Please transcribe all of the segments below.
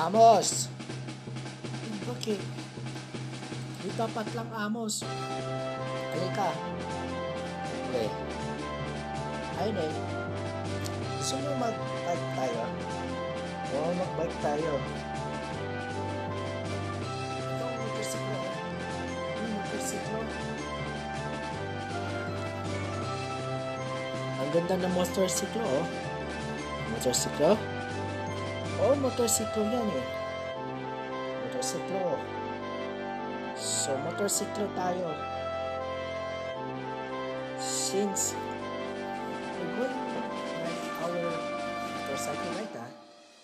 Amos! Bakit? Di dapat lang Amos. Halika. Okay. Ayun eh. Gusto mo mag-bike tayo? Oo, mag-bike tayo. Ito ang motorsiklo. Ang motorsiklo. Ang ganda ng motorsiklo, oh. Motorsiklo? Oo, motorsiklo yan eh. Motorsiklo. So, motorsiklo tayo. Since going to ride our motorcycle right ah.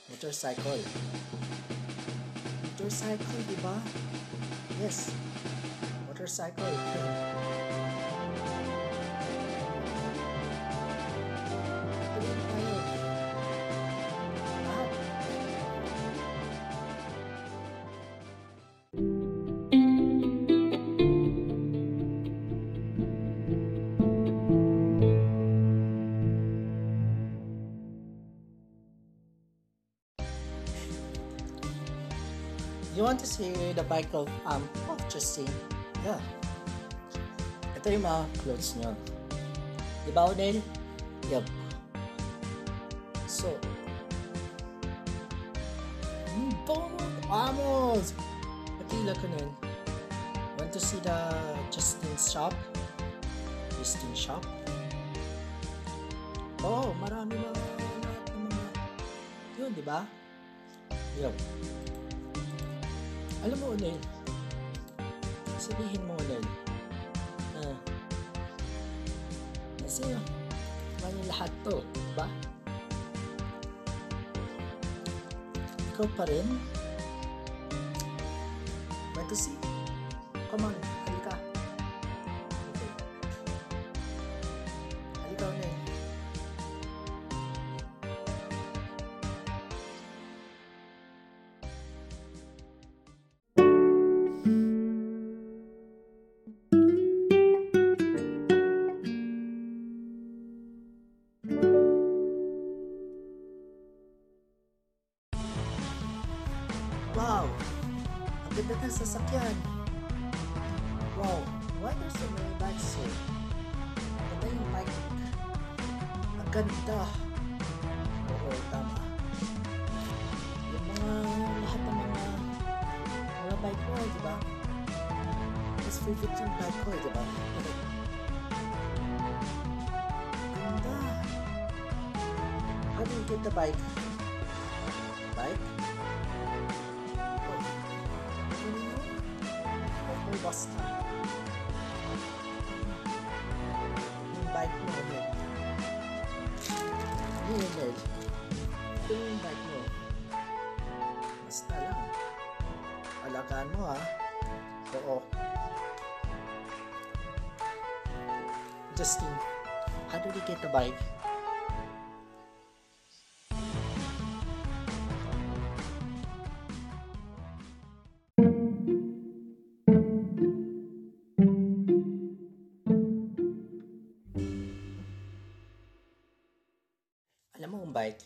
Motorcycle. Motorcycle, di ba? Yes. Motorcycle. Want to see the bike of um Justine? Yeah. Ito yung mga clothes niya. Di ba, Odell? Yup. So, mm, boom! Vamos! Patila ko nun. Want to see the Justine's shop? Justin shop? Oh, marami mga lahat ng mga yun, di ba? Alam mo, Unel, sabihin mo, Unel, ah, kasi, mali lahat to, ba? Ikaw pa rin? Want to see? Come on, ng sasakyan. Wow! Why there's so many bikes here? Ang ganda yung bike. Ang ganda. Oo, tama. Yung mga, lahat ng mga, mga bike ko, di ba? Mas favorite yung bike ko, di ba? Ganda. How do you get the? Bike? Yung bike mo, ano? Yun yun, Ned. Ito yung bike mo. Basta lang. Alagaan mo, ha? Oo. Justin, how did you get the bike? Bike?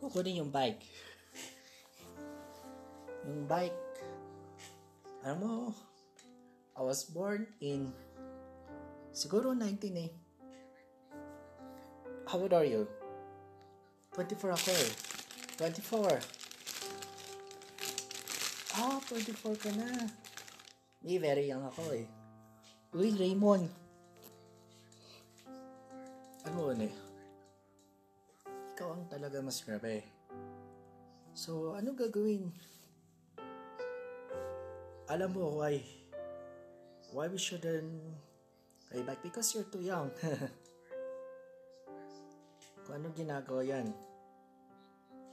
Kukunin yung bike. Yung bike. Alam mo, I was born in siguro 19 eh. How old are you? 24 ako eh. 24. Ah, 24 ka na. May very young ako eh. Uy, Raymond. Ano ano eh? Ikaw ang talaga mas grabe. So, ano gagawin? Alam mo why? Why we shouldn't pay back? Because you're too young. Kung ano ginagawa yan?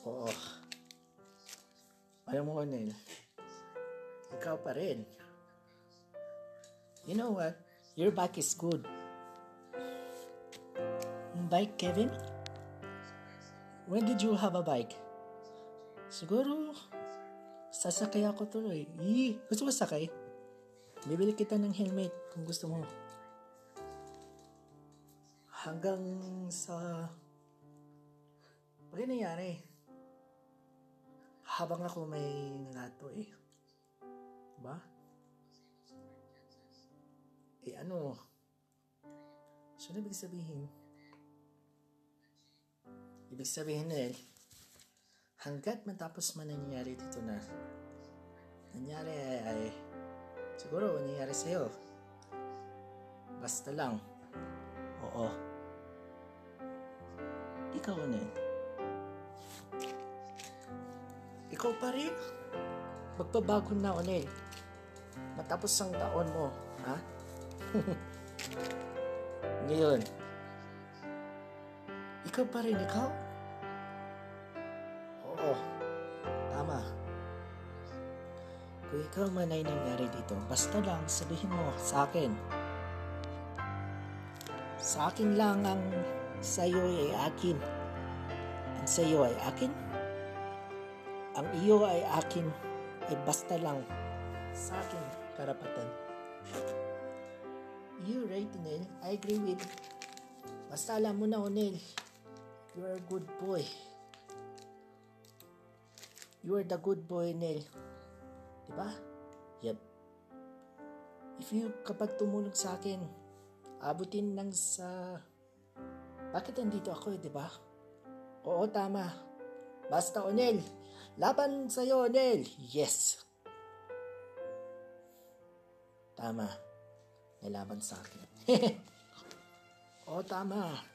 Oo. Alam mo, Nel, ikaw pa rin. You know what? Your bike is good. Bike, Kevin? When did you have a bike? Siguro, sasakay ako tuloy. Ih, gusto mo sakay? Bibili kita ng helmet kung gusto mo. Hanggang sa... Pag nangyari, habang ako may nalato eh. Ba? Eh ano? So, ano ibig sabihin? Ibig sabihin na eh, hanggat matapos man nangyayari dito na, nangyari ay, ay siguro nangyayari sa'yo. Basta lang. Oo. Ikaw ano eh. Ikaw pa rin. Magbabago na ulit. Matapos ang taon mo. Ha? Ngayon. Ikaw pa rin, ikaw? Oo. Tama. Kung ikaw man ay nangyari dito, basta lang sabihin mo sa akin. Sa akin lang ang sa'yo ay akin. Ang sa'yo ay akin. Ang iyo ay akin ay basta lang sa akin karapatan. You right, Nel. I agree with. Basta alam mo na, Onel. You are a good boy. You are the good boy, Nel. Diba? Yep. If you, kapag tumulong sa akin, abutin lang sa... Bakit nandito ako eh, diba? Oo, tama. Basta, Onel. Laban sa'yo, Onel. Yes. Tama. May laban sa akin. Oo, tama.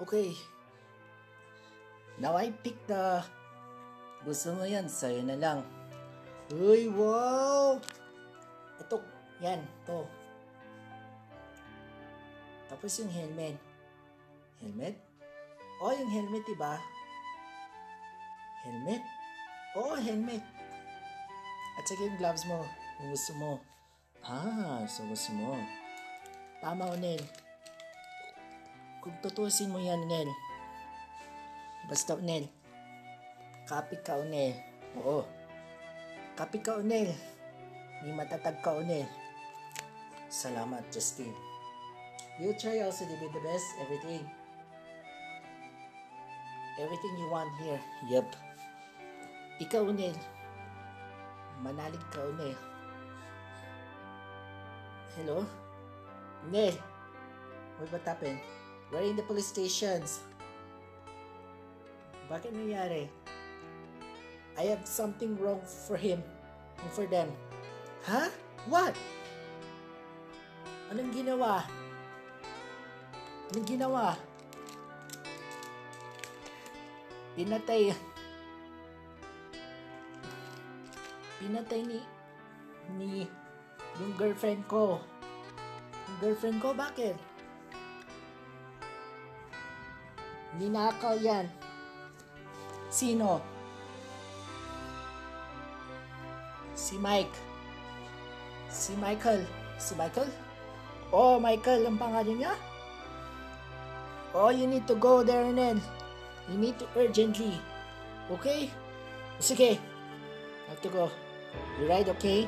Okay. Now I pick the... Gusto mo yan, sa'yo na lang. Uy, wow! Ito, yan, to. Tapos yung helmet. Helmet? Oh, yung helmet, diba? Helmet? Oo, helmet. At saka yung gloves mo, kung gusto mo. Ah, so gusto mo. Tama, Nel. Kung tutusin mo yan, Nel. Basta, Nel. Kapit ka, Nel. Oo. Kapit ka, Nel. May matatag ka, Nel. Salamat, Justin. You try also to be the best, everything. Everything you want here. Yep. Ikaw, Nel. Manalig ka, Nel. Hello? Nel. What what happened? We're in the police stations. Bakit nangyari? I have something wrong for him and for them. Ha? What? Anong ginawa? Anong ginawa? Pinatay. Pinatay ni ni yung girlfriend ko. Yung girlfriend ko, bakit? Ninakaw yan. Sino? Si Mike. Si Michael. Si Michael? Oh, Michael ang pangalan niya? Oh, you need to go there, Nel. You need to urgently. Okay? Sige. Have to go. You ride, okay?